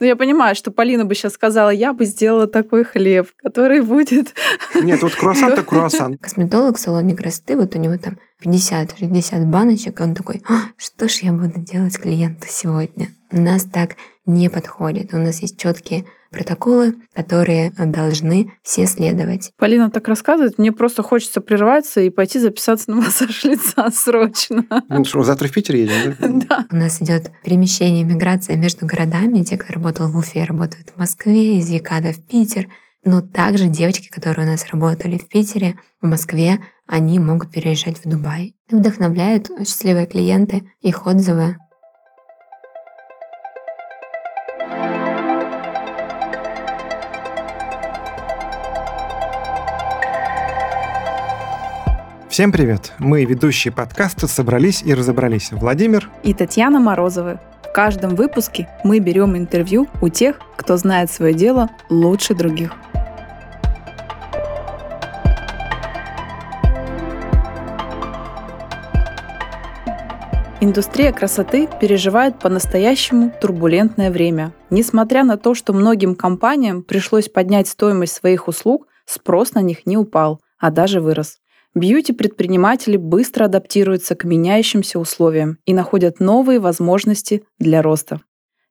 Ну, я понимаю, что Полина бы сейчас сказала, я бы сделала такой хлеб, который будет... Нет, вот круассан-то круассан. Косметолог в салоне красоты, вот у него там 50-60 баночек, и он такой, «А, что ж я буду делать клиенту сегодня? У нас так не подходит. У нас есть четкие протоколы, которые должны все следовать. Полина так рассказывает, мне просто хочется прерваться и пойти записаться на массаж лица срочно. Ну что, завтра в Питер едем, да? Да. У нас идет перемещение, миграция между городами. Те, кто работал в Уфе, работают в Москве, из Якада в Питер. Но также девочки, которые у нас работали в Питере, в Москве, они могут переезжать в Дубай. Вдохновляют счастливые клиенты, их отзывы Всем привет! Мы, ведущие подкаста, собрались и разобрались. Владимир и Татьяна Морозовы. В каждом выпуске мы берем интервью у тех, кто знает свое дело лучше других. Индустрия красоты переживает по-настоящему турбулентное время. Несмотря на то, что многим компаниям пришлось поднять стоимость своих услуг, спрос на них не упал, а даже вырос. Бьюти-предприниматели быстро адаптируются к меняющимся условиям и находят новые возможности для роста.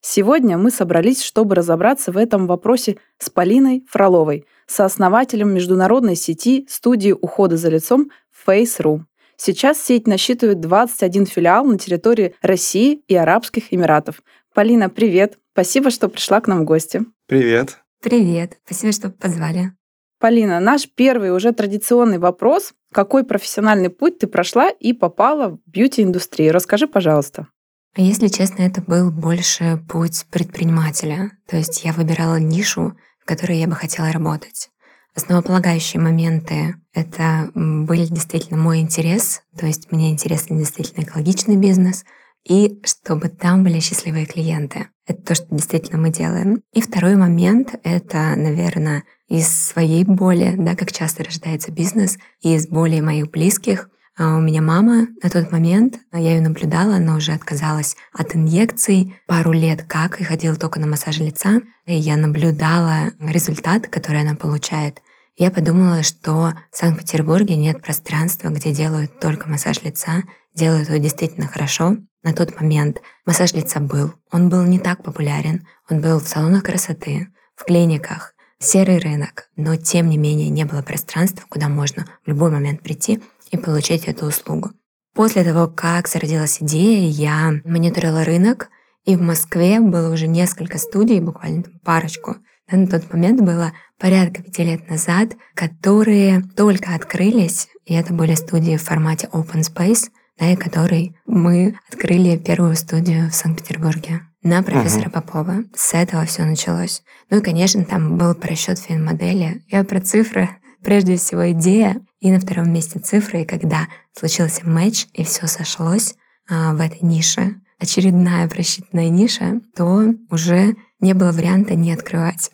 Сегодня мы собрались, чтобы разобраться в этом вопросе с Полиной Фроловой, сооснователем международной сети студии ухода за лицом Face.ru. Сейчас сеть насчитывает 21 филиал на территории России и Арабских Эмиратов. Полина, привет! Спасибо, что пришла к нам в гости. Привет. Привет. Спасибо, что позвали. Полина, наш первый уже традиционный вопрос. Какой профессиональный путь ты прошла и попала в бьюти-индустрию? Расскажи, пожалуйста. А если честно, это был больше путь предпринимателя. То есть я выбирала нишу, в которой я бы хотела работать. Основополагающие моменты — это были действительно мой интерес, то есть мне интересен действительно экологичный бизнес, и чтобы там были счастливые клиенты. Это то, что действительно мы делаем. И второй момент — это, наверное, из своей боли, да, как часто рождается бизнес, и из боли моих близких. А у меня мама на тот момент, я ее наблюдала, она уже отказалась от инъекций пару лет как и ходила только на массаж лица. И я наблюдала результат, который она получает. Я подумала, что в Санкт-Петербурге нет пространства, где делают только массаж лица, делают его действительно хорошо. На тот момент массаж лица был. Он был не так популярен. Он был в салонах красоты, в клиниках, серый рынок, но тем не менее не было пространства, куда можно в любой момент прийти и получить эту услугу. После того, как зародилась идея, я мониторила рынок, и в Москве было уже несколько студий, буквально парочку. Да, на тот момент было порядка пяти лет назад, которые только открылись, и это были студии в формате open space, да, и который мы открыли первую студию в Санкт-Петербурге на профессора uh-huh. Попова. С этого все началось. Ну и, конечно, там был просчет фин-модели. Я про цифры. Прежде всего идея, и на втором месте цифры. И когда случился матч, и все сошлось а, в этой нише, очередная просчитанная ниша, то уже не было варианта не открывать.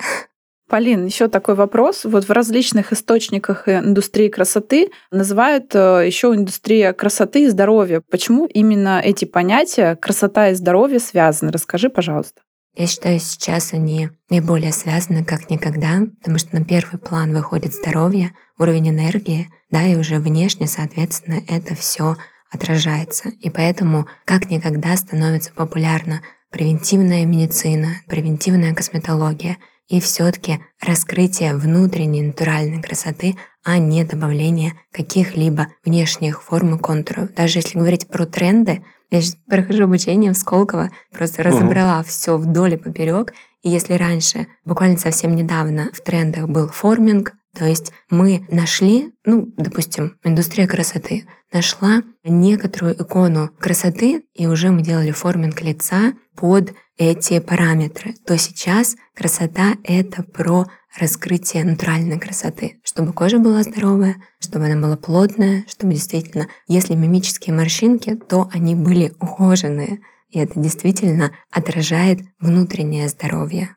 Полин, еще такой вопрос. Вот в различных источниках индустрии красоты называют э, еще индустрия красоты и здоровья. Почему именно эти понятия красота и здоровье связаны? Расскажи, пожалуйста. Я считаю, сейчас они наиболее связаны как никогда, потому что на первый план выходит здоровье, уровень энергии, да, и уже внешне, соответственно, это все отражается. И поэтому как никогда становится популярна превентивная медицина, превентивная косметология — и все-таки раскрытие внутренней натуральной красоты, а не добавление каких-либо внешних форм и контуров. Даже если говорить про тренды, я сейчас прохожу обучение в Сколково, просто разобрала uh-huh. все вдоль и поперек. И если раньше, буквально совсем недавно, в трендах был форминг, то есть мы нашли, ну, допустим, индустрия красоты нашла некоторую икону красоты, и уже мы делали форминг лица под эти параметры, то сейчас красота — это про раскрытие натуральной красоты, чтобы кожа была здоровая, чтобы она была плотная, чтобы действительно, если мимические морщинки, то они были ухоженные, и это действительно отражает внутреннее здоровье.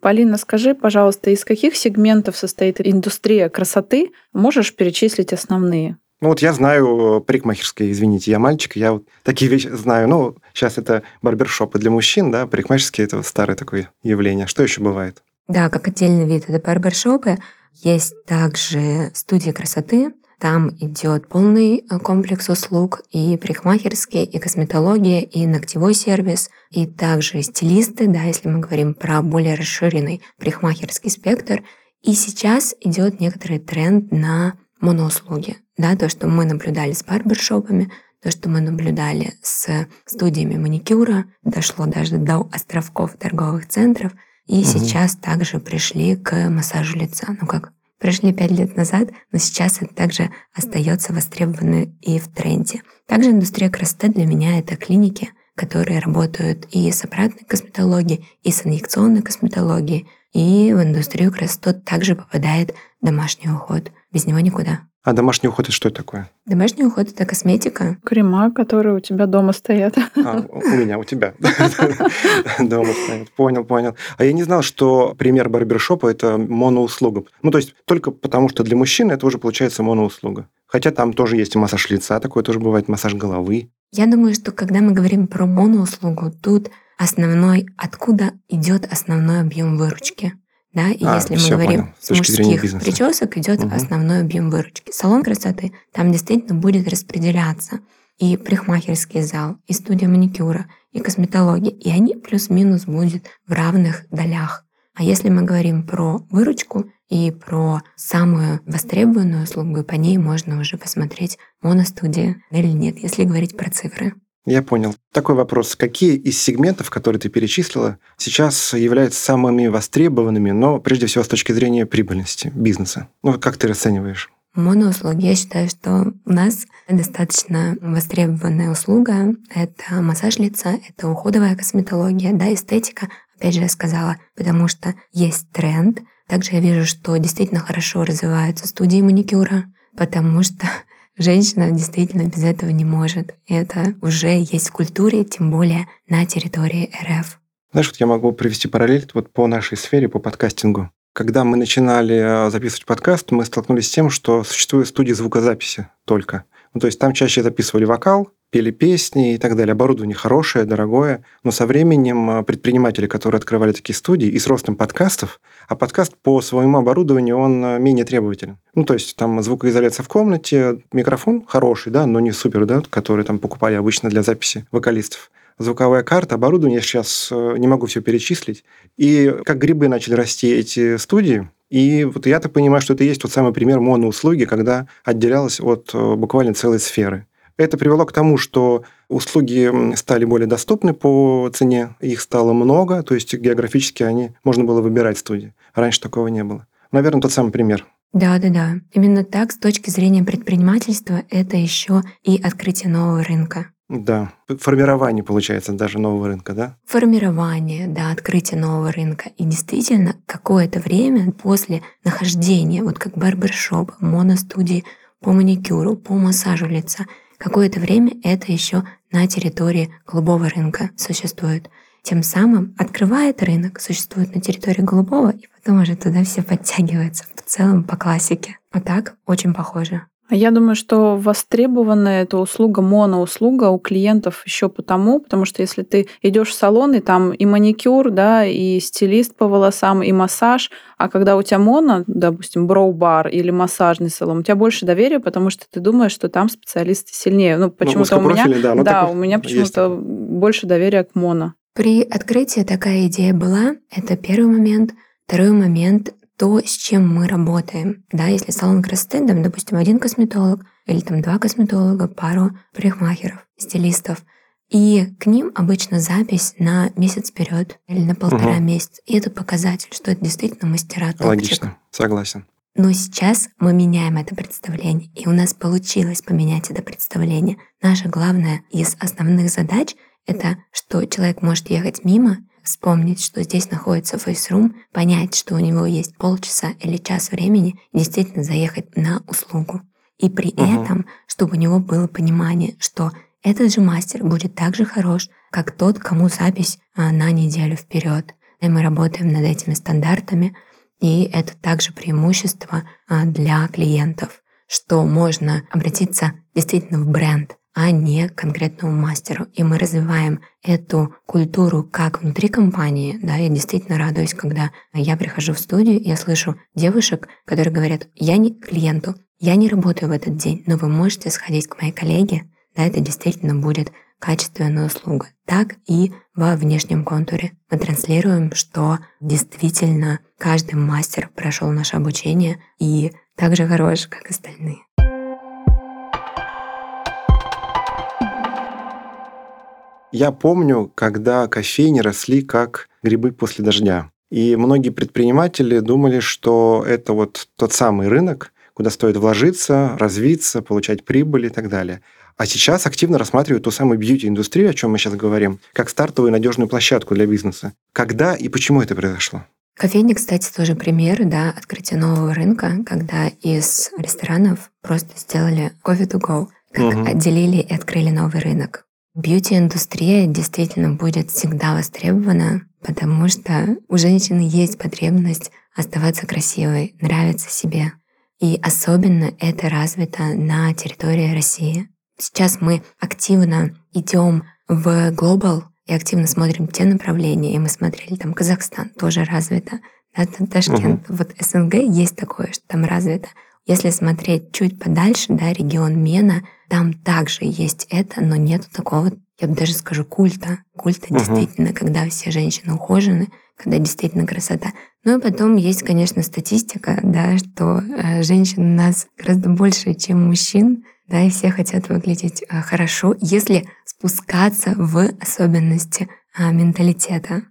Полина, скажи, пожалуйста, из каких сегментов состоит индустрия красоты? Можешь перечислить основные? Ну вот я знаю парикмахерские, извините, я мальчик, я вот такие вещи знаю. Ну, сейчас это барбершопы для мужчин, да, парикмахерские – это старое такое явление. Что еще бывает? Да, как отдельный вид это барбершопы. Есть также студии красоты, там идет полный э, комплекс услуг и парикмахерские, и косметология, и ногтевой сервис, и также стилисты, да, если мы говорим про более расширенный парикмахерский спектр. И сейчас идет некоторый тренд на моноуслуги, да, то, что мы наблюдали с барбершопами, то, что мы наблюдали с студиями маникюра, дошло даже до островков торговых центров, и угу. сейчас также пришли к массажу лица, ну как пришли пять лет назад, но сейчас это также остается востребованным и в тренде. Также индустрия красоты для меня это клиники, которые работают и с аппаратной косметологией, и с инъекционной косметологией. И в индустрию красоты также попадает домашний уход. Без него никуда. А домашний уход это что такое? Домашний уход это косметика. Крема, которые у тебя дома стоят. А, у меня, у тебя. Дома стоят. Понял, понял. А я не знал, что пример барбершопа это моноуслуга. Ну, то есть только потому, что для мужчины это уже получается моноуслуга. Хотя там тоже есть и массаж лица, такое тоже бывает, массаж головы. Я думаю, что когда мы говорим про моноуслугу, тут основной, откуда идет основной объем выручки. Да, и а, если мы говорим понял. с, мужских причесок, идет угу. основной объем выручки. Салон красоты там действительно будет распределяться и парикмахерский зал, и студия маникюра, и косметология, и они плюс-минус будут в равных долях. А если мы говорим про выручку и про самую востребованную услугу, по ней можно уже посмотреть моностудия или нет, если говорить про цифры. Я понял. Такой вопрос. Какие из сегментов, которые ты перечислила, сейчас являются самыми востребованными, но прежде всего с точки зрения прибыльности бизнеса? Ну, как ты расцениваешь? Моноуслуги. Я считаю, что у нас достаточно востребованная услуга. Это массаж лица, это уходовая косметология, да, эстетика. Опять же, я сказала, потому что есть тренд. Также я вижу, что действительно хорошо развиваются студии маникюра, потому что Женщина действительно без этого не может. Это уже есть в культуре, тем более на территории РФ. Знаешь, вот я могу привести параллель вот по нашей сфере, по подкастингу. Когда мы начинали э, записывать подкаст, мы столкнулись с тем, что существует студии звукозаписи только. Ну, то есть там чаще записывали вокал, пели песни и так далее. Оборудование хорошее, дорогое. Но со временем э, предприниматели, которые открывали такие студии, и с ростом подкастов, а подкаст по своему оборудованию, он э, менее требователен. Ну, то есть там звукоизоляция в комнате, микрофон хороший, да, но не супер, да, который там покупали обычно для записи вокалистов звуковая карта, оборудование, я сейчас э, не могу все перечислить. И как грибы начали расти эти студии, и вот я так понимаю, что это есть тот самый пример моноуслуги, когда отделялась от буквально целой сферы. Это привело к тому, что услуги стали более доступны по цене, их стало много, то есть географически они можно было выбирать студии. Раньше такого не было. Наверное, тот самый пример. Да, да, да. Именно так, с точки зрения предпринимательства, это еще и открытие нового рынка. Да, формирование, получается, даже нового рынка, да? Формирование, да, открытие нового рынка. И действительно, какое-то время после нахождения, вот как барбершоп, моностудии по маникюру, по массажу лица – Какое-то время это еще на территории голубого рынка существует. Тем самым открывает рынок, существует на территории голубого, и потом уже туда все подтягиваются в целом по классике. Вот так очень похоже. Я думаю, что востребованная эта услуга, моноуслуга у клиентов еще потому, потому что если ты идешь в салон, и там и маникюр, да, и стилист по волосам, и массаж, а когда у тебя моно, допустим, броу-бар или массажный салон, у тебя больше доверия, потому что ты думаешь, что там специалисты сильнее. Ну, почему-то ну, у меня, да, да у меня почему-то больше доверия к моно. При открытии такая идея была. Это первый момент. Второй момент то, с чем мы работаем. Да, если салон красоты, там, допустим, один косметолог или там два косметолога, пару парикмахеров, стилистов, и к ним обычно запись на месяц вперед или на полтора угу. месяца. И это показатель, что это действительно мастера топчик. Логично, согласен. Но сейчас мы меняем это представление, и у нас получилось поменять это представление. Наша главная из основных задач — это что человек может ехать мимо, вспомнить, что здесь находится фейсрум, понять, что у него есть полчаса или час времени, действительно заехать на услугу. И при угу. этом, чтобы у него было понимание, что этот же мастер будет так же хорош, как тот, кому запись а, на неделю вперед. И мы работаем над этими стандартами, и это также преимущество а, для клиентов. что можно обратиться действительно в бренд, а не конкретному мастеру. И мы развиваем эту культуру как внутри компании. Да, я действительно радуюсь, когда я прихожу в студию, я слышу девушек, которые говорят, я не клиенту, я не работаю в этот день, но вы можете сходить к моей коллеге, да, это действительно будет качественная услуга. Так и во внешнем контуре. Мы транслируем, что действительно каждый мастер прошел наше обучение и так же хорош, как остальные. Я помню, когда кофейни росли как грибы после дождя. И многие предприниматели думали, что это вот тот самый рынок, куда стоит вложиться, развиться, получать прибыль и так далее. А сейчас активно рассматривают ту самую бьюти-индустрию, о чем мы сейчас говорим, как стартовую надежную площадку для бизнеса. Когда и почему это произошло? Кофейни, кстати, тоже пример, да, открытия нового рынка, когда из ресторанов просто сделали кофе to go, как угу. отделили и открыли новый рынок. Бьюти-индустрия действительно будет всегда востребована, потому что у женщины есть потребность оставаться красивой, нравиться себе. И особенно это развито на территории России. Сейчас мы активно идем в глобал и активно смотрим те направления, и мы смотрели там Казахстан, тоже развито. Да, Ташкент, uh-huh. вот СНГ есть такое, что там развито. Если смотреть чуть подальше, да, регион Мена, там также есть это, но нет такого, я бы даже скажу, культа. Культа uh-huh. действительно, когда все женщины ухожены, когда действительно красота. Ну и потом есть, конечно, статистика, да, что э, женщин у нас гораздо больше, чем мужчин, да, и все хотят выглядеть э, хорошо, если спускаться в особенности э, менталитета.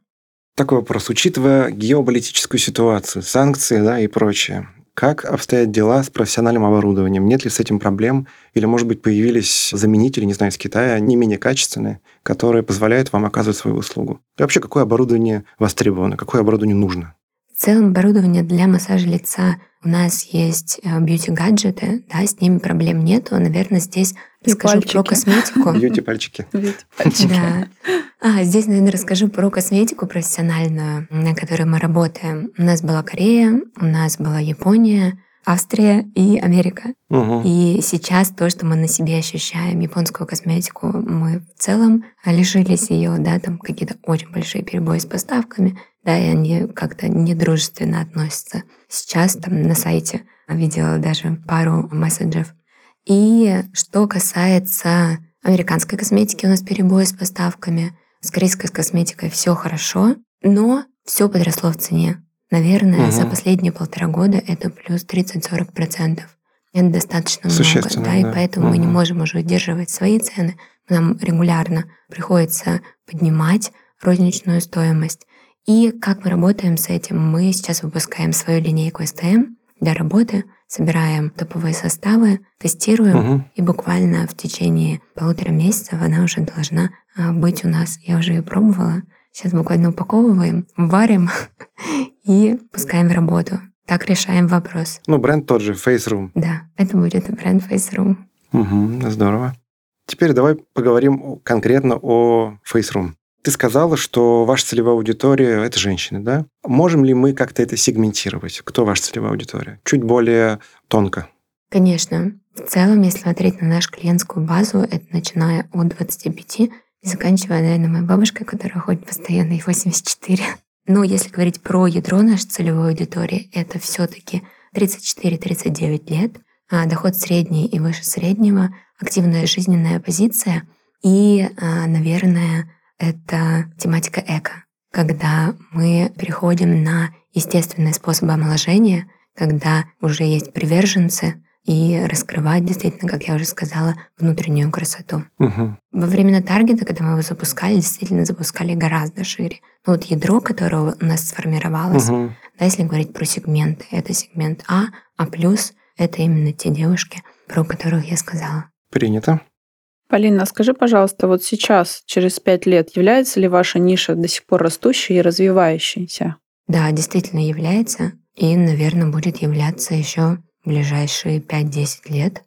Такой вопрос. Учитывая геополитическую ситуацию, санкции да, и прочее, как обстоят дела с профессиональным оборудованием? Нет ли с этим проблем? Или, может быть, появились заменители, не знаю, из Китая, не менее качественные, которые позволяют вам оказывать свою услугу? И вообще, какое оборудование востребовано? Какое оборудование нужно? В целом оборудование для массажа лица у нас есть э, бьюти-гаджеты, да, с ними проблем нету. Наверное, здесь и расскажу пальчики. про косметику. Бьюти-пальчики. Да. А, здесь, наверное, расскажу про косметику профессиональную, на которой мы работаем. У нас была Корея, у нас была Япония, Австрия и Америка. Угу. И сейчас то, что мы на себе ощущаем, японскую косметику, мы в целом лишились ее, да, там какие-то очень большие перебои с поставками, да, и они как-то недружественно относятся. Сейчас там на сайте видела даже пару месседжев. И что касается американской косметики, у нас перебои с поставками. С корейской косметикой все хорошо, но все подросло в цене. Наверное, угу. за последние полтора года это плюс 30-40%. Это достаточно много, да, да, и поэтому угу. мы не можем уже удерживать свои цены. Нам регулярно приходится поднимать розничную стоимость. И как мы работаем с этим? Мы сейчас выпускаем свою линейку STM для работы, собираем топовые составы, тестируем, угу. и буквально в течение полутора месяцев она уже должна а, быть у нас. Я уже ее пробовала. Сейчас буквально упаковываем, варим и пускаем в работу. Так решаем вопрос. Ну, бренд тот же, Face Room. Да, это будет бренд Face Room. Угу, здорово. Теперь давай поговорим конкретно о Face Room. Ты сказала, что ваша целевая аудитория – это женщины, да? Можем ли мы как-то это сегментировать? Кто ваша целевая аудитория? Чуть более тонко. Конечно. В целом, если смотреть на нашу клиентскую базу, это начиная от 25 и заканчивая, наверное, моей бабушкой, которая ходит постоянно, и 84. Но если говорить про ядро нашей целевой аудитории, это все таки 34-39 лет, а доход средний и выше среднего, активная жизненная позиция и, а, наверное, это тематика эко, когда мы переходим на естественные способы омоложения, когда уже есть приверженцы, и раскрывать действительно, как я уже сказала, внутреннюю красоту. Угу. Во времена таргета, когда мы его запускали, действительно запускали гораздо шире. Но вот ядро, которое у нас сформировалось, угу. да, если говорить про сегменты, это сегмент А, А плюс это именно те девушки, про которых я сказала. Принято. Полина, скажи, пожалуйста, вот сейчас, через пять лет, является ли ваша ниша до сих пор растущей и развивающейся? Да, действительно является. И, наверное, будет являться еще в ближайшие 5-10 лет.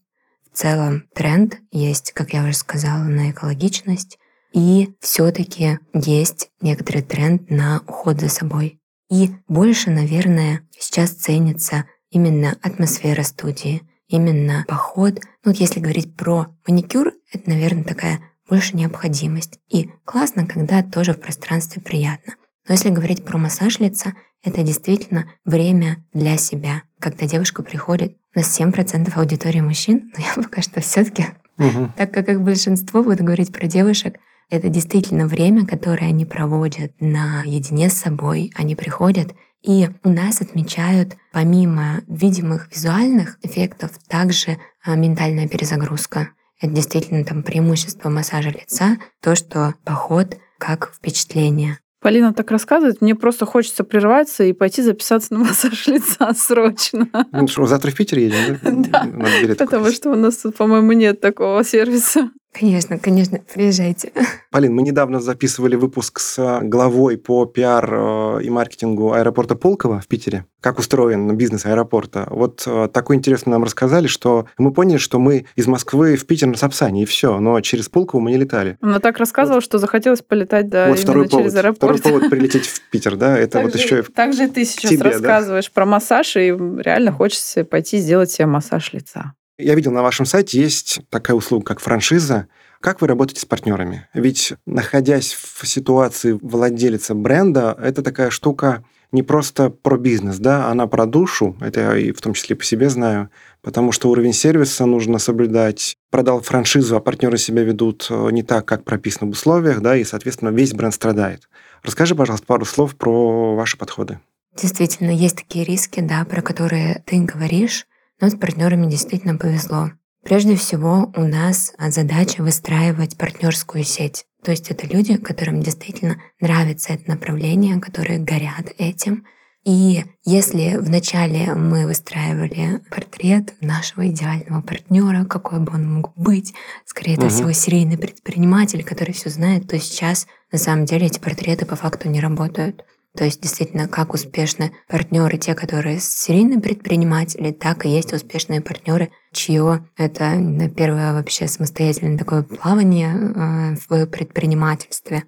В целом тренд есть, как я уже сказала, на экологичность. И все-таки есть некоторый тренд на уход за собой. И больше, наверное, сейчас ценится именно атмосфера студии. Именно поход. Ну, вот если говорить про маникюр, это, наверное, такая больше необходимость. И классно, когда тоже в пространстве приятно. Но если говорить про массаж лица, это действительно время для себя. Когда девушка приходит, у нас 7% аудитории мужчин, но я пока что все таки угу. так как, как большинство буду говорить про девушек, это действительно время, которое они проводят наедине с собой. Они приходят, и у нас отмечают, помимо видимых визуальных эффектов, также а, ментальная перезагрузка. Это действительно там преимущество массажа лица, то, что поход как впечатление. Полина так рассказывает, мне просто хочется прерваться и пойти записаться на массаж лица срочно. Ну что, завтра в Питер едем, да? Да, потому что у нас тут, по-моему, нет такого сервиса. Конечно, конечно, приезжайте. Полин, мы недавно записывали выпуск с главой по пиар э, и маркетингу аэропорта Пулково в Питере. Как устроен бизнес аэропорта. Вот э, такой интересно нам рассказали, что мы поняли, что мы из Москвы в Питер на Сапсане, и все, но через Пулково мы не летали. Она так рассказывала, вот. что захотелось полетать, да, вот второй повод, через аэропорт. Второй повод прилететь в Питер, да, это вот еще Так же ты сейчас рассказываешь про массаж, и реально хочется пойти сделать себе массаж лица. Я видел на вашем сайте есть такая услуга, как франшиза. Как вы работаете с партнерами? Ведь находясь в ситуации владельца бренда, это такая штука не просто про бизнес, да, она про душу, это я и в том числе по себе знаю, потому что уровень сервиса нужно соблюдать. Продал франшизу, а партнеры себя ведут э, не так, как прописано в условиях, да, и, соответственно, весь бренд страдает. Расскажи, пожалуйста, пару слов про ваши подходы. Действительно, есть такие риски, да, про которые ты говоришь. Но с партнерами действительно повезло. Прежде всего, у нас задача выстраивать партнерскую сеть. То есть это люди, которым действительно нравится это направление, которые горят этим. И если вначале мы выстраивали портрет нашего идеального партнера, какой бы он мог быть, скорее это угу. всего серийный предприниматель, который все знает, то сейчас на самом деле эти портреты по факту не работают. То есть действительно, как успешны партнеры, те, которые серийные предприниматели, так и есть успешные партнеры, чье это первое вообще самостоятельное такое плавание э, в предпринимательстве.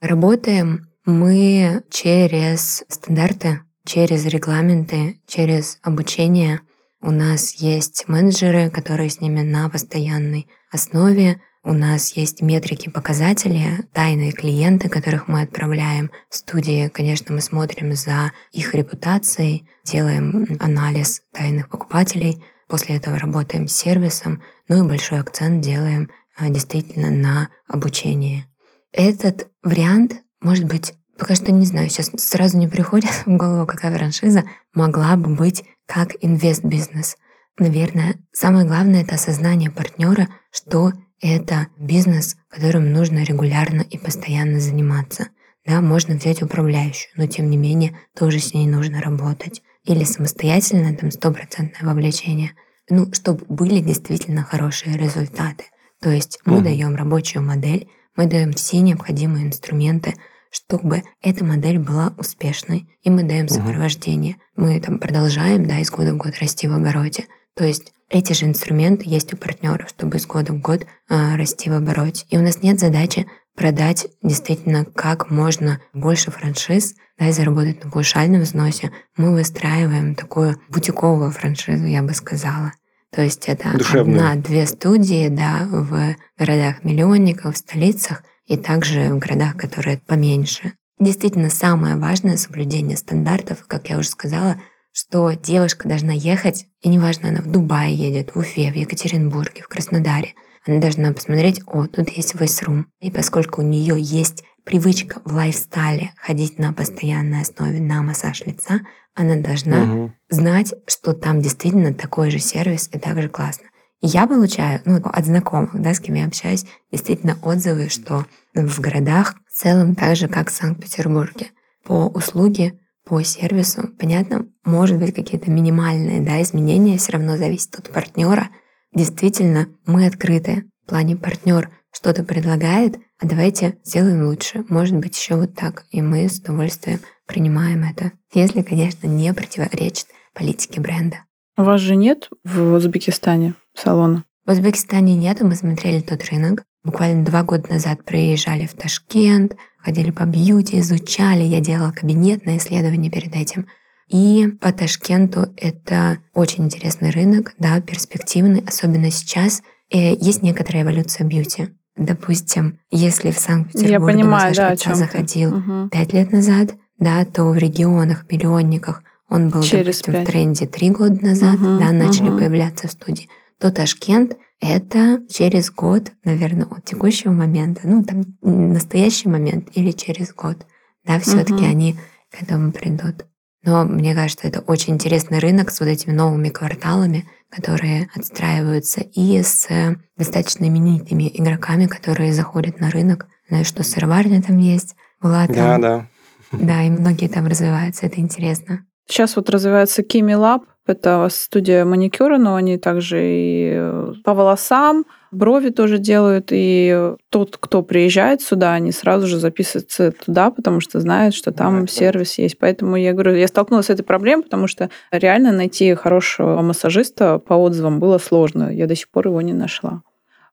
Работаем мы через стандарты, через регламенты, через обучение. У нас есть менеджеры, которые с ними на постоянной основе у нас есть метрики, показатели, тайные клиенты, которых мы отправляем в студии. Конечно, мы смотрим за их репутацией, делаем анализ тайных покупателей. После этого работаем с сервисом. Ну и большой акцент делаем а, действительно на обучение. Этот вариант, может быть, пока что не знаю, сейчас сразу не приходит в голову, какая франшиза могла бы быть как инвест-бизнес. Наверное, самое главное — это осознание партнера, что это бизнес, которым нужно регулярно и постоянно заниматься. Да, можно взять управляющую, но тем не менее тоже с ней нужно работать. Или самостоятельно, там, стопроцентное вовлечение. Ну, чтобы были действительно хорошие результаты. То есть мы mm. даем рабочую модель, мы даем все необходимые инструменты, чтобы эта модель была успешной, и мы даем сопровождение. Мы там продолжаем, да, из года в год расти в обороте. То есть эти же инструменты есть у партнеров, чтобы из года в год э, расти в обороте. И у нас нет задачи продать действительно как можно больше франшиз, да, и заработать на паушальном взносе. Мы выстраиваем такую бутиковую франшизу, я бы сказала. То есть это одна-две студии, да, в городах-миллионниках, в столицах и также в городах, которые поменьше. Действительно, самое важное — соблюдение стандартов, как я уже сказала, что девушка должна ехать, и неважно, она в Дубае едет, в Уфе, в Екатеринбурге, в Краснодаре, она должна посмотреть, о, тут есть вейсрум. И поскольку у нее есть привычка в лайфстайле ходить на постоянной основе на массаж лица, она должна угу. знать, что там действительно такой же сервис и так же классно. И я получаю, ну, от знакомых, да, с кем я общаюсь, действительно отзывы, что в городах в целом так же, как в Санкт-Петербурге, по услуге по сервису. Понятно, может быть какие-то минимальные да, изменения, все равно зависит от партнера. Действительно, мы открыты. В плане партнер что-то предлагает, а давайте сделаем лучше. Может быть, еще вот так. И мы с удовольствием принимаем это. Если, конечно, не противоречит политике бренда. У вас же нет в Узбекистане салона? В Узбекистане нет, мы смотрели тот рынок. Буквально два года назад приезжали в Ташкент, ходили по бьюти, изучали, я делала кабинетное исследование перед этим. И по Ташкенту это очень интересный рынок, да, перспективный, особенно сейчас. И есть некоторая эволюция бьюти. Допустим, если в Санкт-Петербурге массаж да, заходил угу. лет назад, да, то в регионах, миллионниках он был, Через допустим, 5. в тренде три года назад, угу, да, начали угу. появляться в студии, то Ташкент это через год, наверное, от текущего момента, ну, там, настоящий момент или через год, да, все-таки угу. они к этому придут. Но мне кажется, это очень интересный рынок с вот этими новыми кварталами, которые отстраиваются и с достаточно именитыми игроками, которые заходят на рынок. Знаю, что сыроварня там есть, была там. Да, да. Да, и многие там развиваются, это интересно. Сейчас вот развивается Kimi Lab, это студия маникюра, но они также и э, по волосам, брови тоже делают. И тот, кто приезжает сюда, они сразу же записываются туда, потому что знают, что там да, сервис да. есть. Поэтому я говорю, я столкнулась с этой проблемой, потому что реально найти хорошего массажиста по отзывам было сложно. Я до сих пор его не нашла.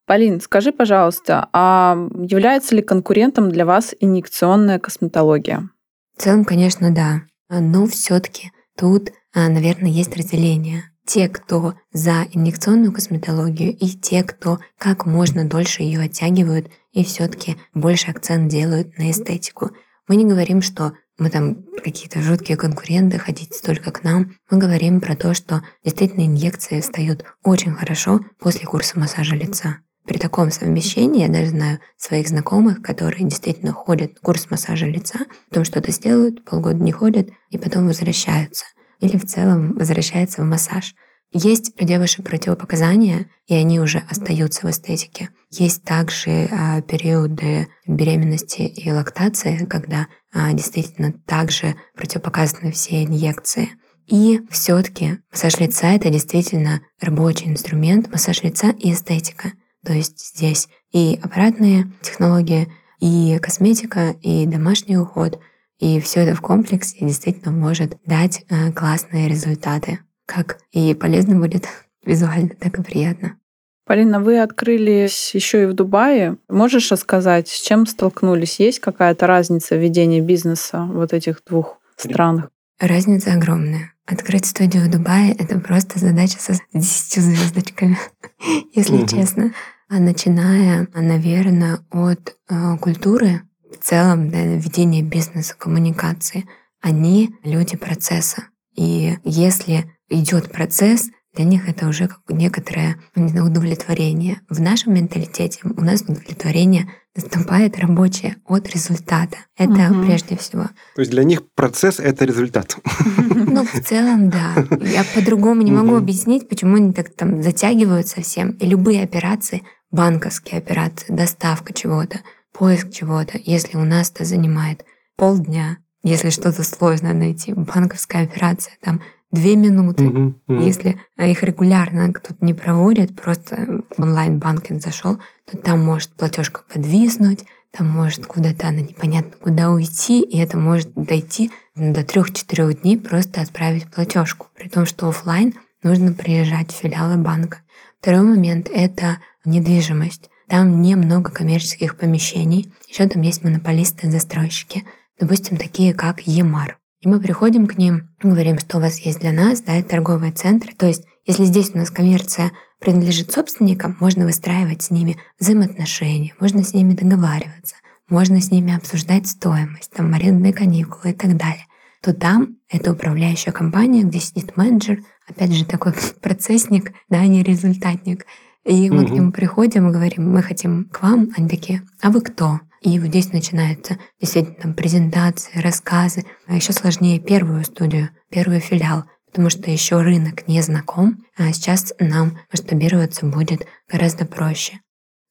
Полин, скажи, пожалуйста, а является ли конкурентом для вас инъекционная косметология? В целом, конечно, да. Но все-таки тут, а, наверное, есть разделение. Те, кто за инъекционную косметологию, и те, кто как можно дольше ее оттягивают и все-таки больше акцент делают на эстетику. Мы не говорим, что мы там какие-то жуткие конкуренты, ходите только к нам. Мы говорим про то, что действительно инъекции встают очень хорошо после курса массажа лица. При таком совмещении я даже знаю своих знакомых, которые действительно ходят на курс массажа лица, потом что-то сделают, полгода не ходят и потом возвращаются. Или в целом возвращаются в массаж. Есть у девушек противопоказания, и они уже остаются в эстетике. Есть также а, периоды беременности и лактации, когда а, действительно также противопоказаны все инъекции. И все-таки массаж лица это действительно рабочий инструмент, массаж лица и эстетика. То есть здесь и аппаратные технологии, и косметика, и домашний уход, и все это в комплексе действительно может дать э, классные результаты. Как и полезно будет визуально, так и приятно. Полина, вы открылись еще и в Дубае. Можешь рассказать, с чем столкнулись? Есть какая-то разница в ведении бизнеса в вот этих двух странах? Разница огромная. Открыть студию в Дубае — это просто задача со 10 звездочками, если честно. А начиная, наверное, от э, культуры, в целом, да, ведения бизнеса, коммуникации, они люди процесса. И если идет процесс, для них это уже как некоторое удовлетворение. В нашем менталитете у нас удовлетворение наступает рабочее от результата. Это угу. прежде всего. То есть для них процесс — это результат. Ну, в целом, да. Я по-другому не могу объяснить, почему они так там затягивают совсем. И любые операции — банковские операции, доставка чего-то, поиск чего-то, если у нас это занимает полдня, если что-то сложно найти, банковская операция, там две минуты. Uh-huh, uh-huh. Если их регулярно кто-то не проводит, просто онлайн-банкинг зашел, то там может платежка подвиснуть, там может куда-то она непонятно куда уйти, и это может дойти до трех-четырех дней просто отправить платежку, при том, что офлайн нужно приезжать в филиалы банка. Второй момент — это недвижимость. Там немного коммерческих помещений. Еще там есть монополисты-застройщики. Допустим, такие как Емар. И мы приходим к ним, говорим, что у вас есть для нас, да, это торговые центры. То есть, если здесь у нас коммерция принадлежит собственникам, можно выстраивать с ними взаимоотношения, можно с ними договариваться, можно с ними обсуждать стоимость, там, арендные каникулы и так далее то там это управляющая компания, где сидит менеджер, опять же такой процессник, да, не результатник. И мы угу. к нему приходим и говорим, мы хотим к вам. Они такие, а вы кто? И вот здесь начинаются действительно там, презентации, рассказы. А еще сложнее первую студию, первый филиал, потому что еще рынок не знаком, а сейчас нам масштабироваться будет гораздо проще.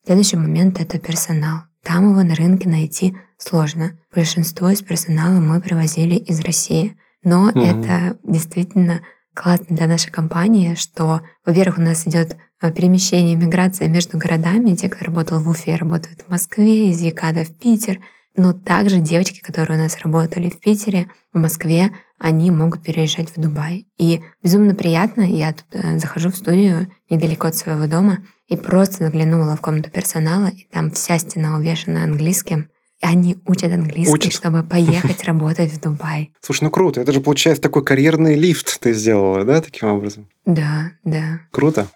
Следующий момент — это персонал. Там его на рынке найти сложно. Большинство из персонала мы привозили из России. Но mm это действительно классно для нашей компании, что, во-первых, у нас идет перемещение, миграция между городами. Те, кто работал в Уфе, работают в Москве, из Якада в Питер. Но также девочки, которые у нас работали в Питере, в Москве, они могут переезжать в Дубай. И безумно приятно, я тут э, захожу в студию недалеко от своего дома и просто заглянула в комнату персонала, и там вся стена увешана английским. они учат английский, Учат. чтобы поехать работать в Дубай. Слушай, ну круто. Это же, получается, такой карьерный лифт ты сделала, да, таким образом? Да, да. Круто.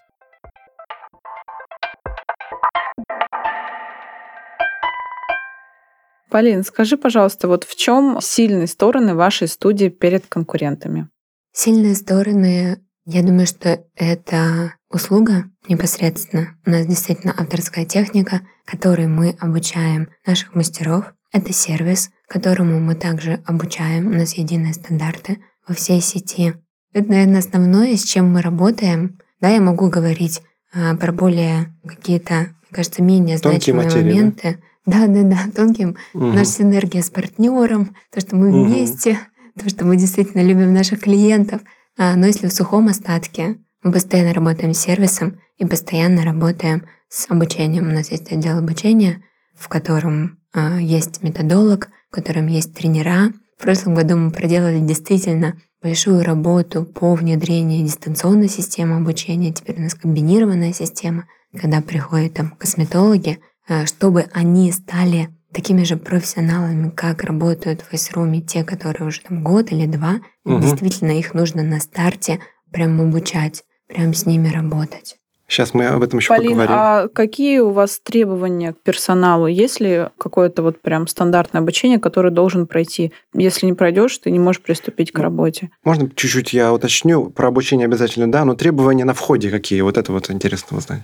Полин, скажи, пожалуйста, вот в чем сильные стороны вашей студии перед конкурентами? Сильные стороны, я думаю, что это услуга непосредственно. У нас действительно авторская техника, которой мы обучаем наших мастеров. Это сервис, которому мы также обучаем. У нас единые стандарты во всей сети. Это, наверное, основное, с чем мы работаем. Да, я могу говорить а, про более какие-то, мне кажется, менее Тонкие значимые материи, моменты. Да, да, да, тонким. Мгм. Наша синергия с партнером, то, что мы Мгм. вместе, то, что мы действительно любим наших клиентов. А, но если в сухом остатке, мы постоянно работаем с сервисом и постоянно работаем с обучением. У нас есть отдел обучения, в котором а, есть методолог, в котором есть тренера. В прошлом году мы проделали действительно большую работу по внедрению дистанционной системы обучения. Теперь у нас комбинированная система, когда приходят там косметологи, чтобы они стали такими же профессионалами, как работают в Вайсруме те, которые уже там год или два. Мгм. Действительно, их нужно на старте прям обучать, прям с ними работать. Сейчас мы об этом еще Полин, поговорим. а какие у вас требования к персоналу? Есть ли какое-то вот прям стандартное обучение, которое должен пройти? Если не пройдешь, ты не можешь приступить к работе. Можно чуть-чуть я уточню? Про обучение обязательно, да, но требования на входе какие? Вот это вот интересно узнать.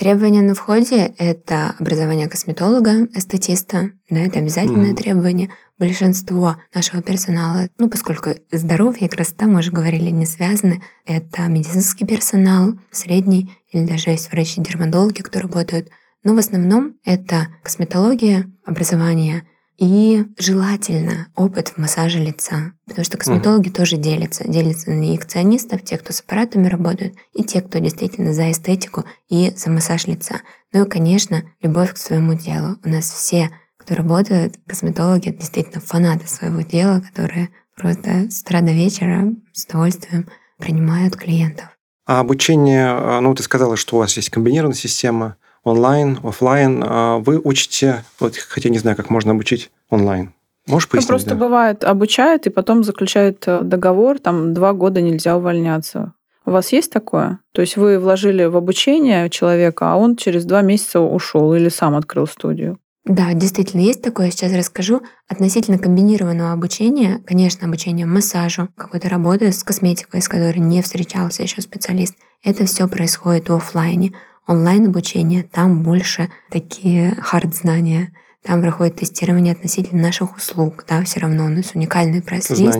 Требования на входе — это образование косметолога, эстетиста, да, это обязательное Мгм. требование. Большинство нашего персонала, ну, поскольку здоровье и красота, мы уже говорили, не связаны, это медицинский персонал, средний, или даже есть врачи-дерматологи, кто работают. Но в основном это косметология, образование и желательно опыт в массаже лица. Потому что косметологи тоже делятся. Делятся на инъекционистов, те, кто с аппаратами работают, и те, кто действительно за эстетику и за массаж лица. Ну и, конечно, любовь к своему делу. У нас все, кто работают, косметологи, действительно фанаты своего дела, которые просто с утра до вечера с удовольствием принимают клиентов. А обучение, а, ну, ты сказала, что у вас есть комбинированная система, онлайн, офлайн. А Вы учите, вот, хотя не знаю, как можно обучить онлайн. Можешь Ну, пояснить? просто да? бывает, обучают и потом заключают э, договор, там два года нельзя увольняться. У вас есть такое? То есть вы вложили в обучение человека, а он через два месяца ушел или сам открыл студию? Да, действительно, есть такое, сейчас расскажу. Относительно комбинированного обучения, конечно, обучение массажу, какой-то работы с косметикой, с которой не встречался еще специалист, это все происходит в офлайне. Онлайн-обучение, там больше такие хард-знания, там проходит тестирование относительно наших услуг, да, все равно у нас уникальный прайс-лист,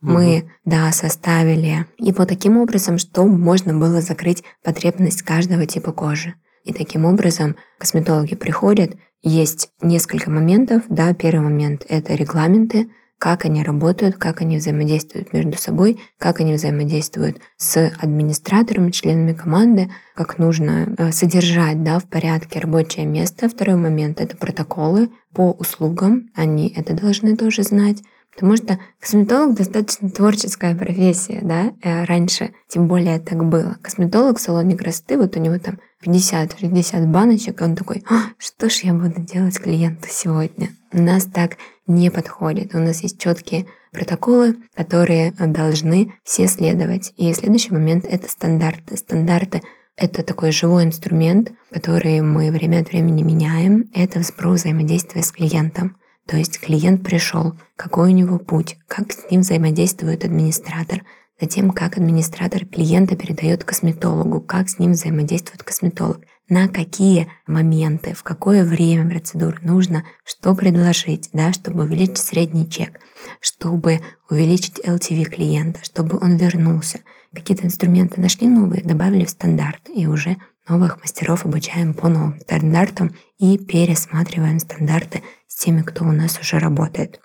мы, да, составили. Его таким образом, чтобы можно было закрыть потребность каждого типа кожи. И таким образом косметологи приходят, есть несколько моментов, да, первый момент — это регламенты, как они работают, как они взаимодействуют между собой, как они взаимодействуют с администраторами, членами команды, как нужно э, содержать да, в порядке рабочее место. Второй момент — это протоколы по услугам, они это должны тоже знать. Потому что косметолог достаточно творческая профессия, да, э, раньше тем более так было. Косметолог в салоне красоты, вот у него там 50-60 баночек, и он такой, «А, что ж я буду делать клиенту сегодня? У нас так не подходит. У нас есть четкие протоколы, которые должны все следовать. И следующий момент — это стандарты. Стандарты — это такой живой инструмент, который мы время от времени меняем. Это про взаимодействие с клиентом. То есть клиент пришел, какой у него путь, как с ним взаимодействует администратор, затем как администратор клиента передает косметологу, как с ним взаимодействует косметолог, на какие моменты, в какое время процедуры нужно, что предложить, да, чтобы увеличить средний чек, чтобы увеличить LTV клиента, чтобы он вернулся. Какие-то инструменты нашли новые, добавили в стандарт, и уже новых мастеров обучаем по новым стандартам и пересматриваем стандарты теми, кто у нас уже работает.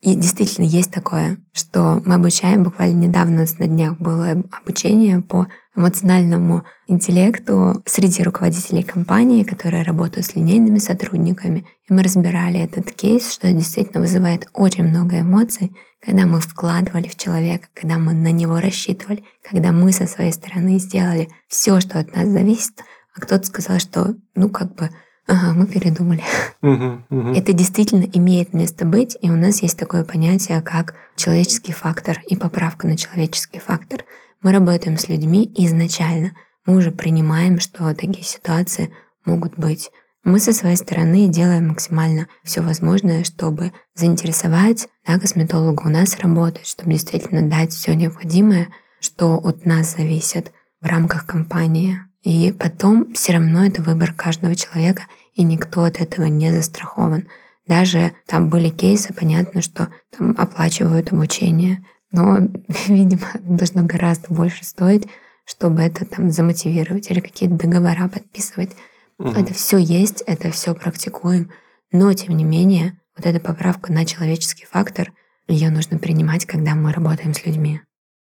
И действительно есть такое, что мы обучаем, буквально недавно у нас на днях было обучение по эмоциональному интеллекту среди руководителей компании, которые работают с линейными сотрудниками. И мы разбирали этот кейс, что действительно вызывает очень много эмоций, когда мы вкладывали в человека, когда мы на него рассчитывали, когда мы со своей стороны сделали все, что от нас зависит, а кто-то сказал, что ну как бы Ага, мы передумали. Угу, угу. Это действительно имеет место быть, и у нас есть такое понятие, как человеческий фактор и поправка на человеческий фактор. Мы работаем с людьми изначально. Мы уже принимаем, что такие ситуации могут быть. Мы со своей стороны делаем максимально все возможное, чтобы заинтересовать да, косметолога у нас работать, чтобы действительно дать все необходимое, что от нас зависит в рамках компании. И потом все равно это выбор каждого человека, и никто от этого не застрахован. Даже там были кейсы, понятно, что там оплачивают обучение, но, видимо, должно гораздо больше стоить, чтобы это там замотивировать или какие-то договора подписывать. Угу. Это все есть, это все практикуем, но тем не менее вот эта поправка на человеческий фактор, ее нужно принимать, когда мы работаем с людьми.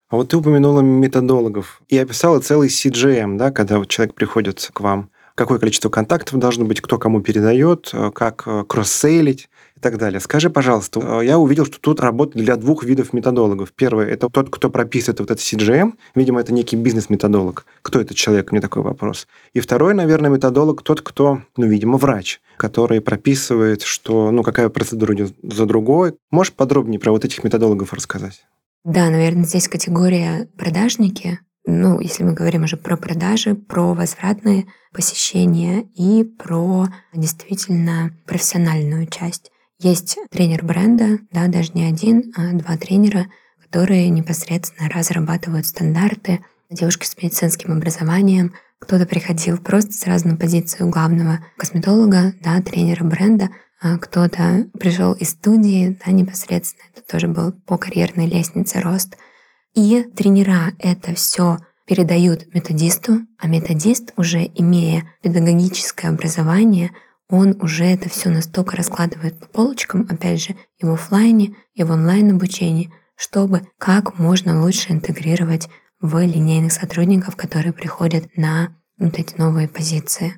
А вот ты упомянула методологов и описала целый CGM, да, когда вот человек приходит к вам какое количество контактов должно быть, кто кому передает, э, как э, кросс-сейлить и так далее. Скажи, пожалуйста, э, я увидел, что тут работает для двух видов методологов. Первый – это тот, кто прописывает вот этот CGM. Видимо, это некий бизнес-методолог. Кто этот человек? Мне такой вопрос. И второй, наверное, методолог – тот, кто, ну, видимо, врач, который прописывает, что, ну, какая процедура за другой. Можешь подробнее про вот этих методологов рассказать? Да, наверное, здесь категория продажники, ну, если мы говорим уже про продажи, про возвратные посещения и про действительно профессиональную часть. Есть тренер бренда, да, даже не один, а два тренера, которые непосредственно разрабатывают стандарты. Девушки с медицинским образованием, кто-то приходил просто сразу на позицию главного косметолога, да, тренера бренда, кто-то пришел из студии, да, непосредственно, это тоже был по карьерной лестнице рост – и тренера это все передают методисту, а методист, уже имея педагогическое образование, он уже это все настолько раскладывает по полочкам, опять же, и в офлайне, и в онлайн обучении, чтобы как можно лучше интегрировать в линейных сотрудников, которые приходят на вот эти новые позиции.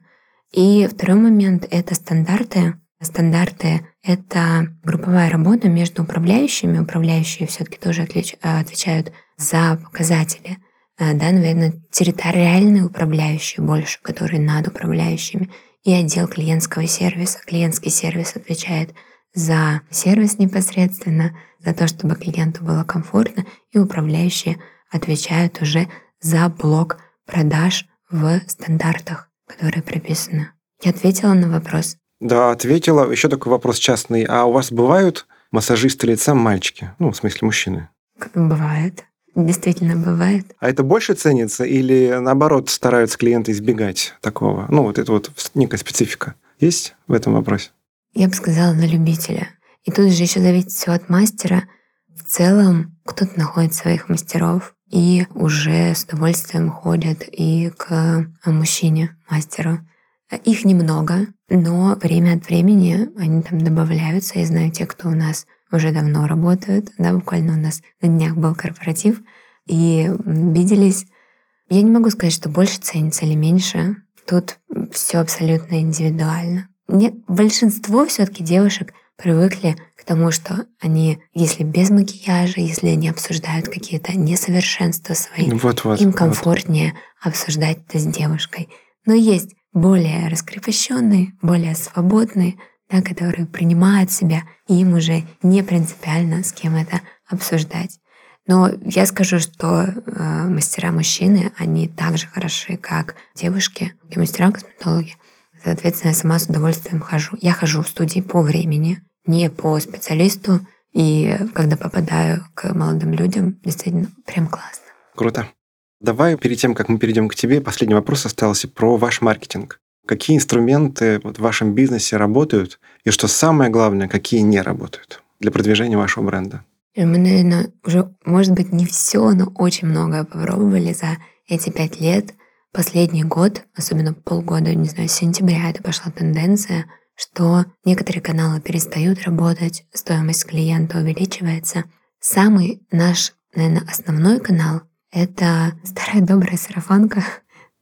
И второй момент — это стандарты, Стандарты — это групповая работа между управляющими. Управляющие все-таки тоже отвечают за показатели. Э, да, наверное, территориальные управляющие больше, которые над управляющими, и отдел клиентского сервиса. Клиентский сервис отвечает за сервис непосредственно, за то, чтобы клиенту было комфортно, и управляющие отвечают уже за блок продаж в стандартах, которые прописаны. Я ответила на вопрос. Да, ответила. Еще такой вопрос частный. А у вас бывают массажисты лица мальчики? Ну, в смысле, мужчины? Бывает. Действительно бывает. А это больше ценится или наоборот стараются клиенты избегать такого? Ну, вот это вот некая специфика. Есть в этом вопросе? Я бы сказала, на любителя. И тут же еще зависит все от мастера. В целом, кто-то находит своих мастеров и уже с удовольствием ходят и к мужчине, мастеру. Их немного, но время от времени они там добавляются. Я знаю те, кто у нас уже давно работают. Да, буквально у нас на днях был корпоратив, и виделись. Я не могу сказать, что больше ценится или меньше. Тут все абсолютно индивидуально. Мне, большинство все-таки девушек привыкли к тому, что они, если без макияжа, если они обсуждают какие-то несовершенства свои, вот, вот, им комфортнее вот. обсуждать это с девушкой. Но есть более раскрепощенные, более свободные, да, которые принимают себя, и им уже не принципиально с кем это обсуждать. Но я скажу, что э, мастера мужчины, они так же хороши, как девушки и мастера-косметологи. Соответственно, я сама с удовольствием хожу. Я хожу в студии по времени, не по специалисту. И когда попадаю к молодым людям, действительно прям классно. Круто. Давай перед тем, как мы перейдем к тебе, последний вопрос остался про ваш маркетинг. Какие инструменты в вашем бизнесе работают, и что самое главное, какие не работают для продвижения вашего бренда? Мы, наверное, уже, может быть, не все, но очень многое попробовали за эти пять лет. Последний год, особенно полгода, не знаю, с сентября это пошла тенденция, что некоторые каналы перестают работать, стоимость клиента увеличивается. Самый наш, наверное, основной канал это старая добрая сарафанка.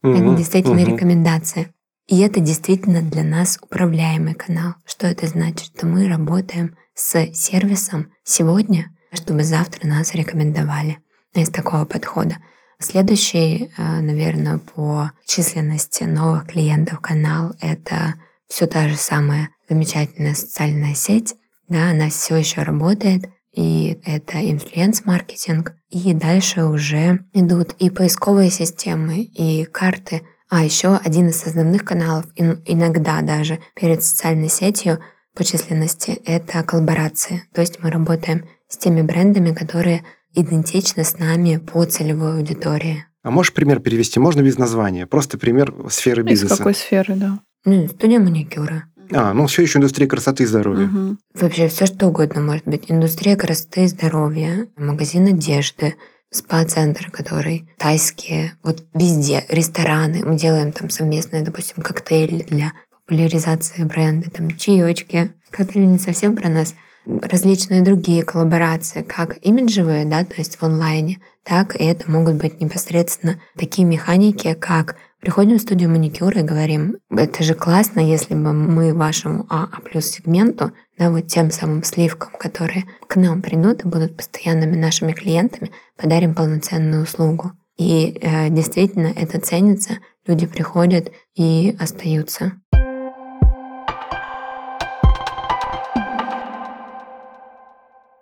Угу, это действительно угу. рекомендация. И это действительно для нас управляемый канал. Что это значит? Что мы работаем с сервисом сегодня, чтобы завтра нас рекомендовали из такого подхода. Следующий, э, наверное, по численности новых клиентов канал — это все та же самая замечательная социальная сеть, да, она все еще работает, и это инфлюенс-маркетинг. И дальше уже идут и поисковые системы, и карты. А еще один из основных каналов, иногда даже перед социальной сетью по численности, это коллаборации. То есть мы работаем с теми брендами, которые идентичны с нами по целевой аудитории. А можешь пример перевести? Можно без названия? Просто пример сферы бизнеса. Из какой сферы, да? Ну, студия маникюра. А, ну все еще индустрия красоты и здоровья. Угу. Вообще все что угодно может быть. Индустрия красоты и здоровья, магазин одежды, спа-центр, который тайские, вот везде, рестораны. Мы делаем там совместные, допустим, коктейли для популяризации бренда, там чаечки, которые не совсем про нас, различные другие коллаборации, как имиджевые, да, то есть в онлайне, так и это могут быть непосредственно такие механики, как приходим в студию маникюра и говорим, это же классно, если бы мы вашему АА плюс сегменту, да, вот тем самым сливкам, которые к нам придут и будут постоянными нашими клиентами, подарим полноценную услугу. И э, действительно это ценится, люди приходят и остаются.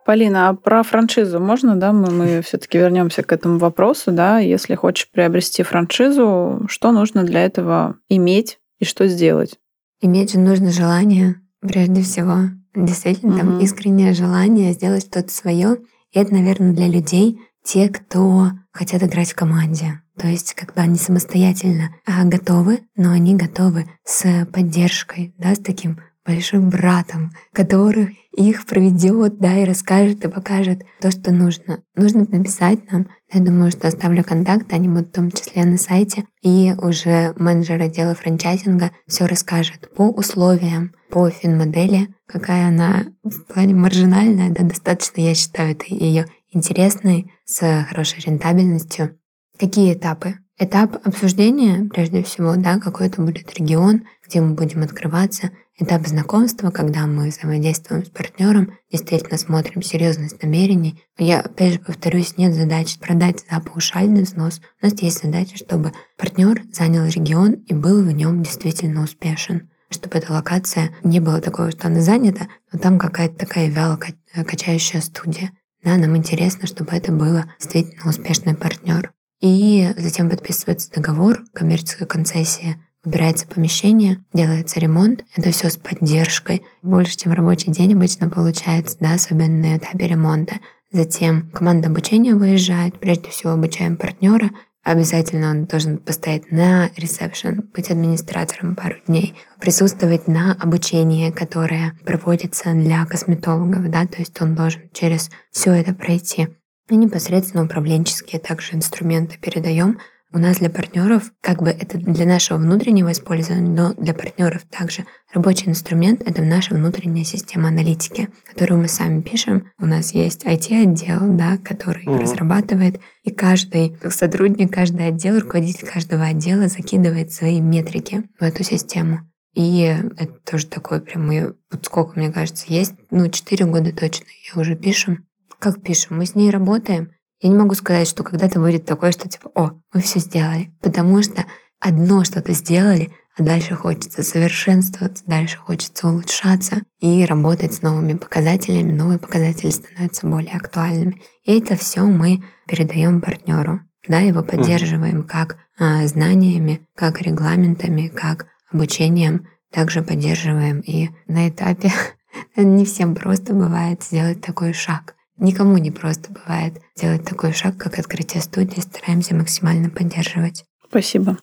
Полина, а про франшизу можно, да? Мы, мы все-таки вернемся к этому вопросу, да? Если хочешь приобрести франшизу, что нужно для этого иметь и что сделать? Иметь же нужно желание, прежде всего. Действительно, угу. там искреннее желание сделать что-то свое. И это, наверное, для людей, те, кто хотят играть в команде. То есть, когда они самостоятельно а, готовы, но они готовы с поддержкой, да, с таким большим братом, который их проведет, да, и расскажет и покажет то, что нужно. Нужно написать нам. Я думаю, что оставлю контакты, они будут в том числе на сайте. И уже менеджер отдела франчайзинга все расскажет по условиям, по финмодели, какая она в плане маржинальная, да, достаточно, я считаю, это ее интересной, с хорошей рентабельностью. Какие этапы? Этап обсуждения, прежде всего, да, какой это будет регион, где мы будем открываться. Этап знакомства, когда мы взаимодействуем с партнером, действительно смотрим серьезность намерений. Я, опять же, повторюсь, нет задачи продать за паушальный взнос. У нас есть задача, чтобы партнер занял регион и был в нем действительно успешен чтобы эта локация не было такого, что она занята, но там какая-то такая вяло качающая студия. Да, нам интересно, чтобы это было действительно успешный партнер. И затем подписывается договор, коммерческая концессия, выбирается помещение, делается ремонт. Это все с поддержкой. Больше, чем рабочий день обычно получается, да, особенно на этапе ремонта. Затем команда обучения выезжает, прежде всего обучаем партнера, Обязательно он должен постоять на ресепшн, быть администратором пару дней, присутствовать на обучении, которое проводится для косметологов, да, то есть он должен через все это пройти. И непосредственно управленческие также инструменты передаем. У нас для партнеров, как бы это для нашего внутреннего использования, но для партнеров также рабочий инструмент — это наша внутренняя система аналитики, которую мы сами пишем. У нас есть IT-отдел, да, который mm-hmm. разрабатывает, и каждый сотрудник, каждый отдел, руководитель каждого отдела закидывает свои метрики в эту систему. И это тоже такое прямое, вот сколько, мне кажется, есть, ну, 4 года точно, я уже пишем как пишем, мы с ней работаем. Я не могу сказать, что когда-то будет такое, что типа, о, мы все сделали. Потому что одно что-то сделали, а дальше хочется совершенствоваться, дальше хочется улучшаться и работать с новыми показателями. Новые показатели становятся более актуальными. И это все мы передаем партнеру. Да, его поддерживаем как а, знаниями, как регламентами, как обучением. Также поддерживаем и на этапе не всем просто бывает сделать такой шаг. Никому не просто бывает делать такой шаг, как открытие студии. Стараемся максимально поддерживать. Спасибо.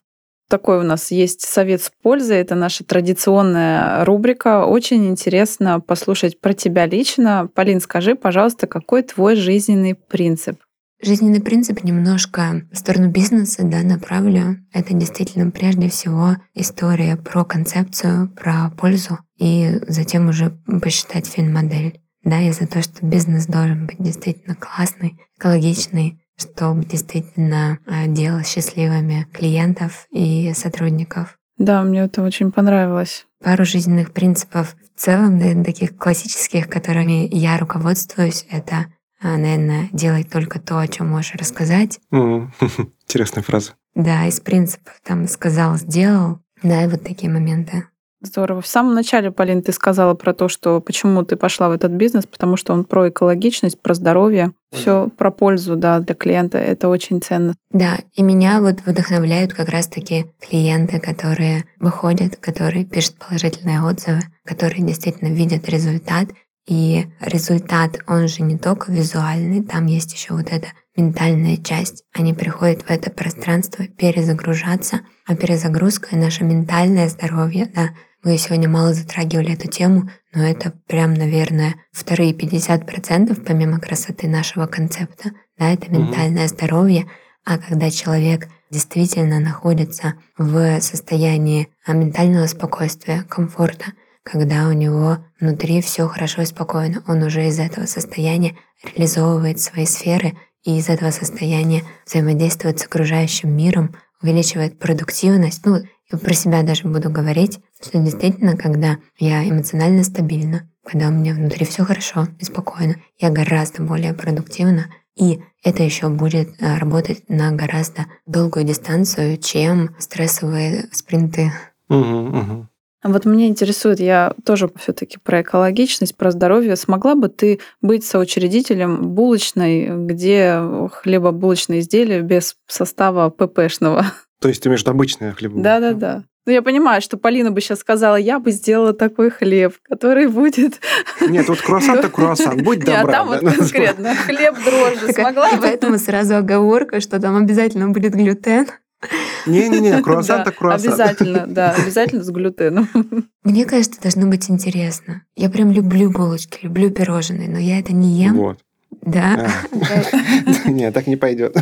Такой у нас есть совет с пользой. Это наша традиционная рубрика. Очень интересно послушать про тебя лично. Полин, скажи, пожалуйста, какой твой жизненный принцип? Жизненный принцип немножко в сторону бизнеса да, направлю. Это действительно прежде всего история про концепцию, про пользу и затем уже посчитать фин-модель. Да, и за то, что бизнес должен быть действительно классный, экологичный, чтобы действительно э, делал счастливыми клиентов и сотрудников. Да, мне это очень понравилось. Пару жизненных принципов в целом, да, таких классических, которыми я руководствуюсь, это, э, наверное, делай только то, о чем можешь рассказать. Интересная фраза. Да, из принципов там сказал, сделал, да, и вот такие моменты. Здорово. В самом начале, Полин, ты сказала про то, что почему ты пошла в этот бизнес, потому что он про экологичность, про здоровье, все про пользу да, для клиента. Это очень ценно. Да, и меня вот вдохновляют как раз-таки клиенты, которые выходят, которые пишут положительные отзывы, которые действительно видят результат. И результат, он же не только визуальный, там есть еще вот эта ментальная часть. Они приходят в это пространство перезагружаться, а перезагрузка — наше ментальное здоровье, да, мы сегодня мало затрагивали эту тему, но это прям, наверное, вторые 50% помимо красоты нашего концепта. Да, это ментальное здоровье. А когда человек действительно находится в состоянии а, ментального спокойствия, комфорта, когда у него внутри все хорошо и спокойно, он уже из этого состояния реализовывает свои сферы и из этого состояния взаимодействует с окружающим миром, увеличивает продуктивность. Ну, про себя даже буду говорить, что действительно, когда я эмоционально стабильна, когда у меня внутри все хорошо и спокойно, я гораздо более продуктивна, и это еще будет э, работать на гораздо долгую дистанцию, чем стрессовые спринты. Угу, угу. Вот меня интересует, я тоже все-таки про экологичность, про здоровье. Смогла бы ты быть соучредителем булочной, где хлебобулочные изделия без состава ППшного? То есть ты имеешь обычное хлеб? Да-да-да. Ну, я понимаю, что Полина бы сейчас сказала, я бы сделала такой хлеб, который будет... Нет, вот круассан-то круассан, будь добра. Нет, там вот конкретно хлеб дрожжи смогла бы. И поэтому сразу оговорка, что там обязательно будет глютен. Не-не-не, круассан-то круассан. Обязательно, да, обязательно с глютеном. Мне кажется, должно быть интересно. Я прям люблю булочки, люблю пирожные, но я это не ем. Вот. Да. А. Нет, так не пойдет.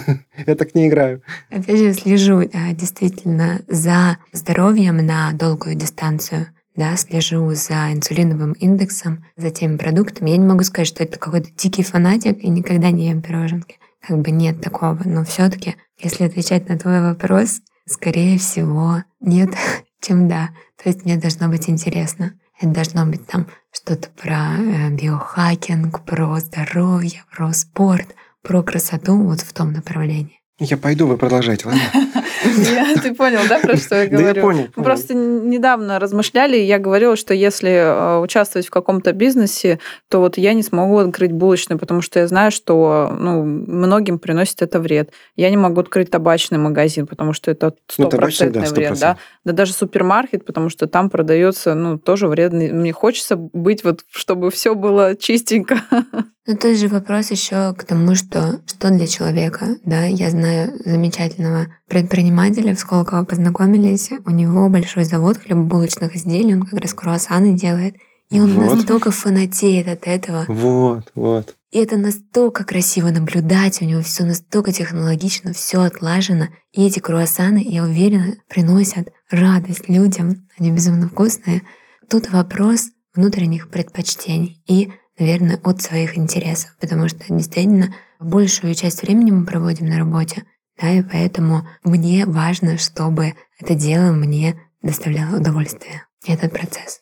Я так не играю. Опять же, слежу действительно за здоровьем на долгую дистанцию. Да, слежу за инсулиновым индексом, за теми продуктами. Я не могу сказать, что это какой-то дикий фанатик и никогда не ем пироженки. Как бы нет такого. Но все таки если отвечать на твой вопрос, скорее всего, нет, чем да. То есть мне должно быть интересно. Это должно быть там что-то про э, биохакинг, про здоровье, про спорт, про красоту вот в том направлении. Я пойду, вы продолжайте, ладно? Ты понял, да, про что я говорю? Да я понял. Мы просто недавно размышляли, и я говорила, что если э, участвовать в каком-то бизнесе, то вот я не смогу открыть булочную, потому что я знаю, что ну, многим приносит это вред. Я не могу открыть табачный магазин, потому что это ну, стопроцентный вред. Да? Да даже супермаркет, потому что там продается ну, тоже вредный. Мне хочется быть вот, чтобы все было чистенько. Ну, тот же вопрос еще к тому, что что для человека, да, я знаю замечательного предпринимателя, в Сколково познакомились, у него большой завод хлебобулочных изделий, он как раз круассаны делает, и он вот. настолько фанатеет от этого. Вот, вот. И это настолько красиво наблюдать, у него все настолько технологично, все отлажено. И эти круассаны, я уверена, приносят радость людям, они безумно вкусные. Тут вопрос внутренних предпочтений и наверное, от своих интересов, потому что действительно большую часть времени мы проводим на работе, да, и поэтому мне важно, чтобы это дело мне доставляло удовольствие, этот процесс.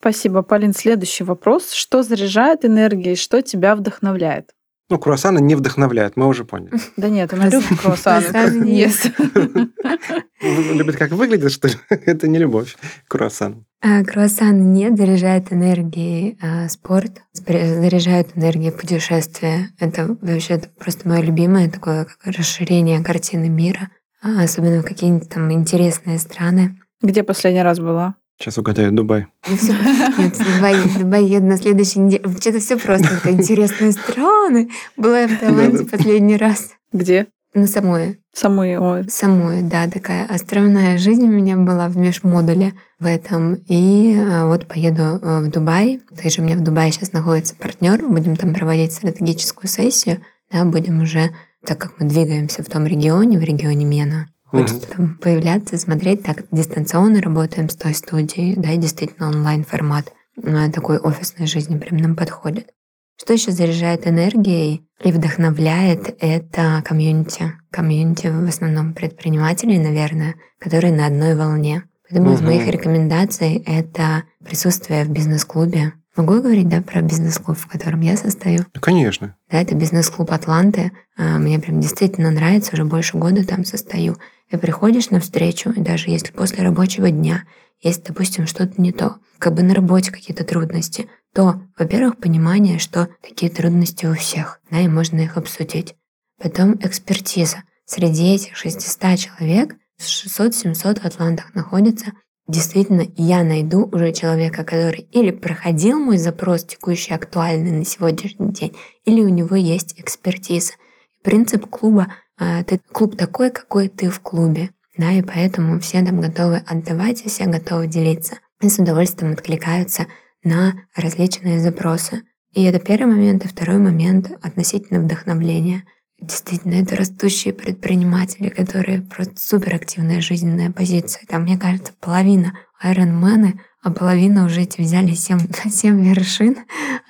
Спасибо, Полин. Следующий вопрос. Что заряжает энергией, что тебя вдохновляет? Ну, круассаны не вдохновляют, мы уже поняли. Да нет, она любит круассаны. Ест. Любит, как выглядит, что ли? Это не любовь к круассанам. А, круассан нет, заряжает энергией а, спорт, заряжает энергией путешествия. Это вообще это просто мое любимое такое как расширение картины мира, а, особенно в какие-нибудь там интересные страны. Где последний раз была? Сейчас угадаю, Дубай. Ну, все, нет, Дубай, Дубай еду на следующей неделе. Вообще-то все просто. Это интересные страны. Была я в Таиланде последний раз. Где? На Самуэ. Самуэ, ой. Самуэ, да, такая островная жизнь у меня была в межмодуле в этом. И а, вот поеду э, в Дубай. Также у меня в Дубае сейчас находится партнер. Будем там проводить стратегическую сессию. Да, будем уже, так как мы двигаемся в том регионе, в регионе Мена, Хочется угу. там появляться, смотреть, так дистанционно работаем с той студией, да, и действительно онлайн формат такой офисной жизни прям нам подходит. Что еще заряжает энергией и вдохновляет, это комьюнити. Комьюнити в основном предпринимателей, наверное, которые на одной волне. Поэтому угу. из моих рекомендаций это присутствие в бизнес-клубе. Могу я говорить, да, про бизнес-клуб, в котором я состою? Ну, конечно. Да, это бизнес-клуб Атланты. А, мне прям действительно нравится, уже больше года там состою. И приходишь на встречу, даже если после рабочего дня, если, допустим, что-то не то, как бы на работе какие-то трудности, то, во-первых, понимание, что такие трудности у всех, да, и можно их обсудить. Потом экспертиза. Среди этих 600 человек 600-700 в Атлантах находится. Действительно, я найду уже человека, который или проходил мой запрос текущий, актуальный на сегодняшний день, или у него есть экспертиза. Принцип клуба ты клуб такой, какой ты в клубе. Да, и поэтому все там готовы отдавать, и все готовы делиться. И с удовольствием откликаются на различные запросы. И это первый момент. И второй момент относительно вдохновления. Действительно, это растущие предприниматели, которые просто суперактивная жизненная позиция. Там, мне кажется, половина айронмены, а половина уже эти взяли 7, 7 вершин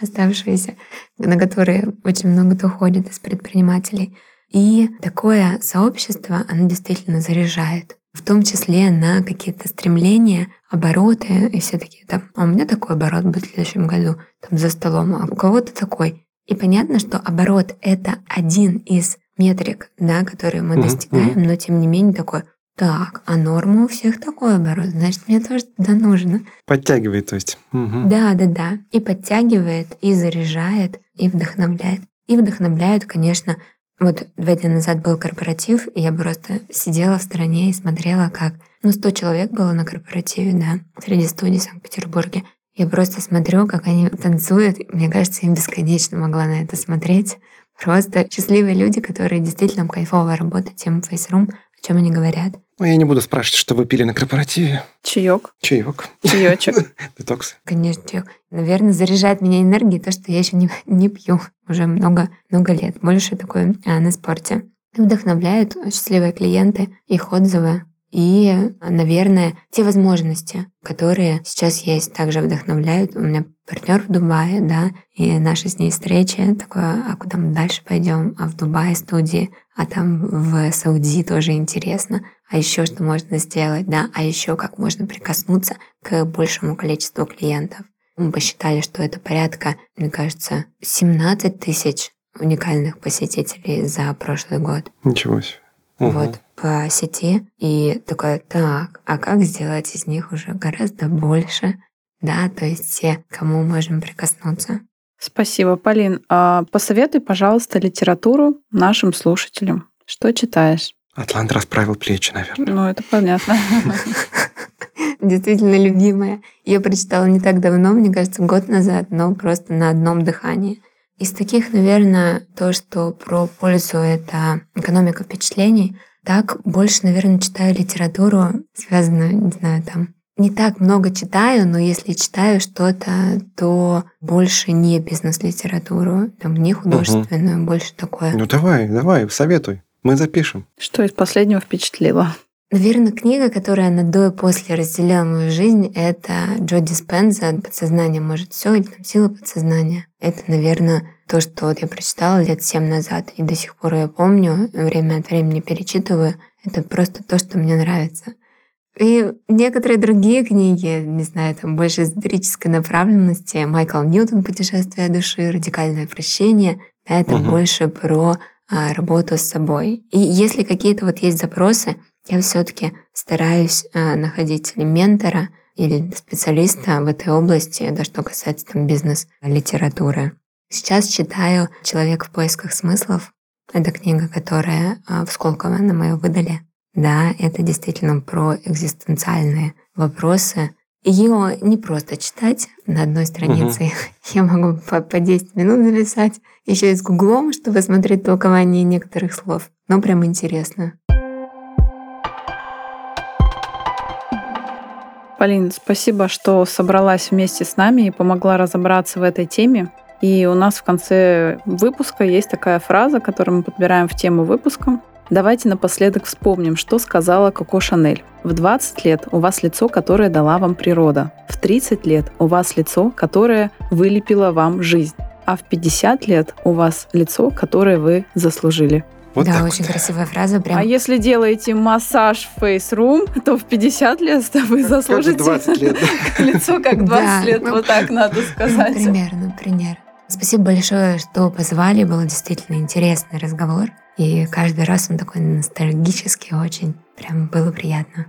оставшиеся, на которые очень много кто ходит из предпринимателей. И такое сообщество, оно действительно заряжает в том числе на какие-то стремления, обороты, и все таки там, а у меня такой оборот будет в следующем году, там за столом, а у кого-то такой. И понятно, что оборот — это один из метрик, да, которые мы достигаем, но тем не менее такой, так, а норма у всех такой оборот, значит, мне тоже туда нужно. Подтягивает, то есть. Угу. Да, да, да. И подтягивает, и заряжает, и вдохновляет. И вдохновляют, конечно, вот два дня назад был корпоратив, и я просто сидела в стороне и смотрела, как... Ну, 100 человек было на корпоративе, да, среди студий в Санкт-Петербурге. Я просто смотрю, как они танцуют. Мне кажется, я бесконечно могла на это смотреть. Просто счастливые люди, которые действительно кайфово работают тем фейсрум, о чем они говорят. Ну, я не буду спрашивать, что вы пили на корпоративе. Чаек. Чаек. Чаечек. Детокс. Конечно, чаек. Наверное, заряжает меня энергией то, что я еще не, не пью уже много, много лет. Больше такой а, на спорте. Вдохновляют счастливые клиенты, их отзывы, и, наверное, те возможности, которые сейчас есть, также вдохновляют. У меня партнер в Дубае, да, и наша с ней встреча такое, а куда мы дальше пойдем? А в Дубае студии, а там в Сауди тоже интересно. А еще что можно сделать, да, а еще как можно прикоснуться к большему количеству клиентов. Мы посчитали, что это порядка, мне кажется, 17 тысяч уникальных посетителей за прошлый год. Ничего себе. Угу. Вот по сети и такое, так, а как сделать из них уже гораздо больше, да, то есть те, кому можем прикоснуться. Спасибо, Полин. А посоветуй, пожалуйста, литературу нашим слушателям. Что читаешь? Атлант расправил плечи, наверное. Ну, это понятно. Действительно любимая. Я прочитала не так давно, мне кажется, год назад, но просто на одном дыхании. Из таких, наверное, то, что про пользу это экономика впечатлений, так больше, наверное, читаю литературу, связанную, не знаю, там, не так много читаю, но если читаю что-то, то больше не бизнес-литературу, там не художественную, угу. больше такое. Ну давай, давай, советуй, мы запишем. Что из последнего впечатлило? Наверное, книга, которая на до и после разделила мою жизнь, это Джо Диспенза «Подсознание может все» или там «Сила подсознания». Это, наверное, то, что вот я прочитала лет семь назад, и до сих пор я помню, время от времени перечитываю. Это просто то, что мне нравится. И некоторые другие книги, не знаю, там больше эзотерической направленности, Майкл Ньютон «Путешествие души», «Радикальное прощение», да, это угу. больше про работу с собой. И если какие-то вот есть запросы, я все-таки стараюсь э, находить или ментора, или специалиста в этой области, да, что касается там бизнес-литературы. Сейчас читаю «Человек в поисках смыслов». Это книга, которая э, в Сколково на мою выдали. Да, это действительно про экзистенциальные вопросы. Ее не просто читать на одной странице. Угу. Я могу по, по 10 минут зависать. Еще и с гуглом, чтобы смотреть толкование некоторых слов. Но прям интересно. Полин, спасибо, что собралась вместе с нами и помогла разобраться в этой теме. И у нас в конце выпуска есть такая фраза, которую мы подбираем в тему выпуска. Давайте напоследок вспомним, что сказала Коко Шанель. В 20 лет у вас лицо, которое дала вам природа. В 30 лет у вас лицо, которое вылепила вам жизнь. А в 50 лет у вас лицо, которое вы заслужили. Вот да, очень вот. красивая фраза. Прям. А если делаете массаж в фейс-рум, то в 50 лет вы заслужите лицо как 20 лет. Ну, вот так надо сказать. Примерно, примерно. Спасибо большое, что позвали. Был действительно интересный разговор. И каждый раз он такой ностальгический очень. Прям было приятно.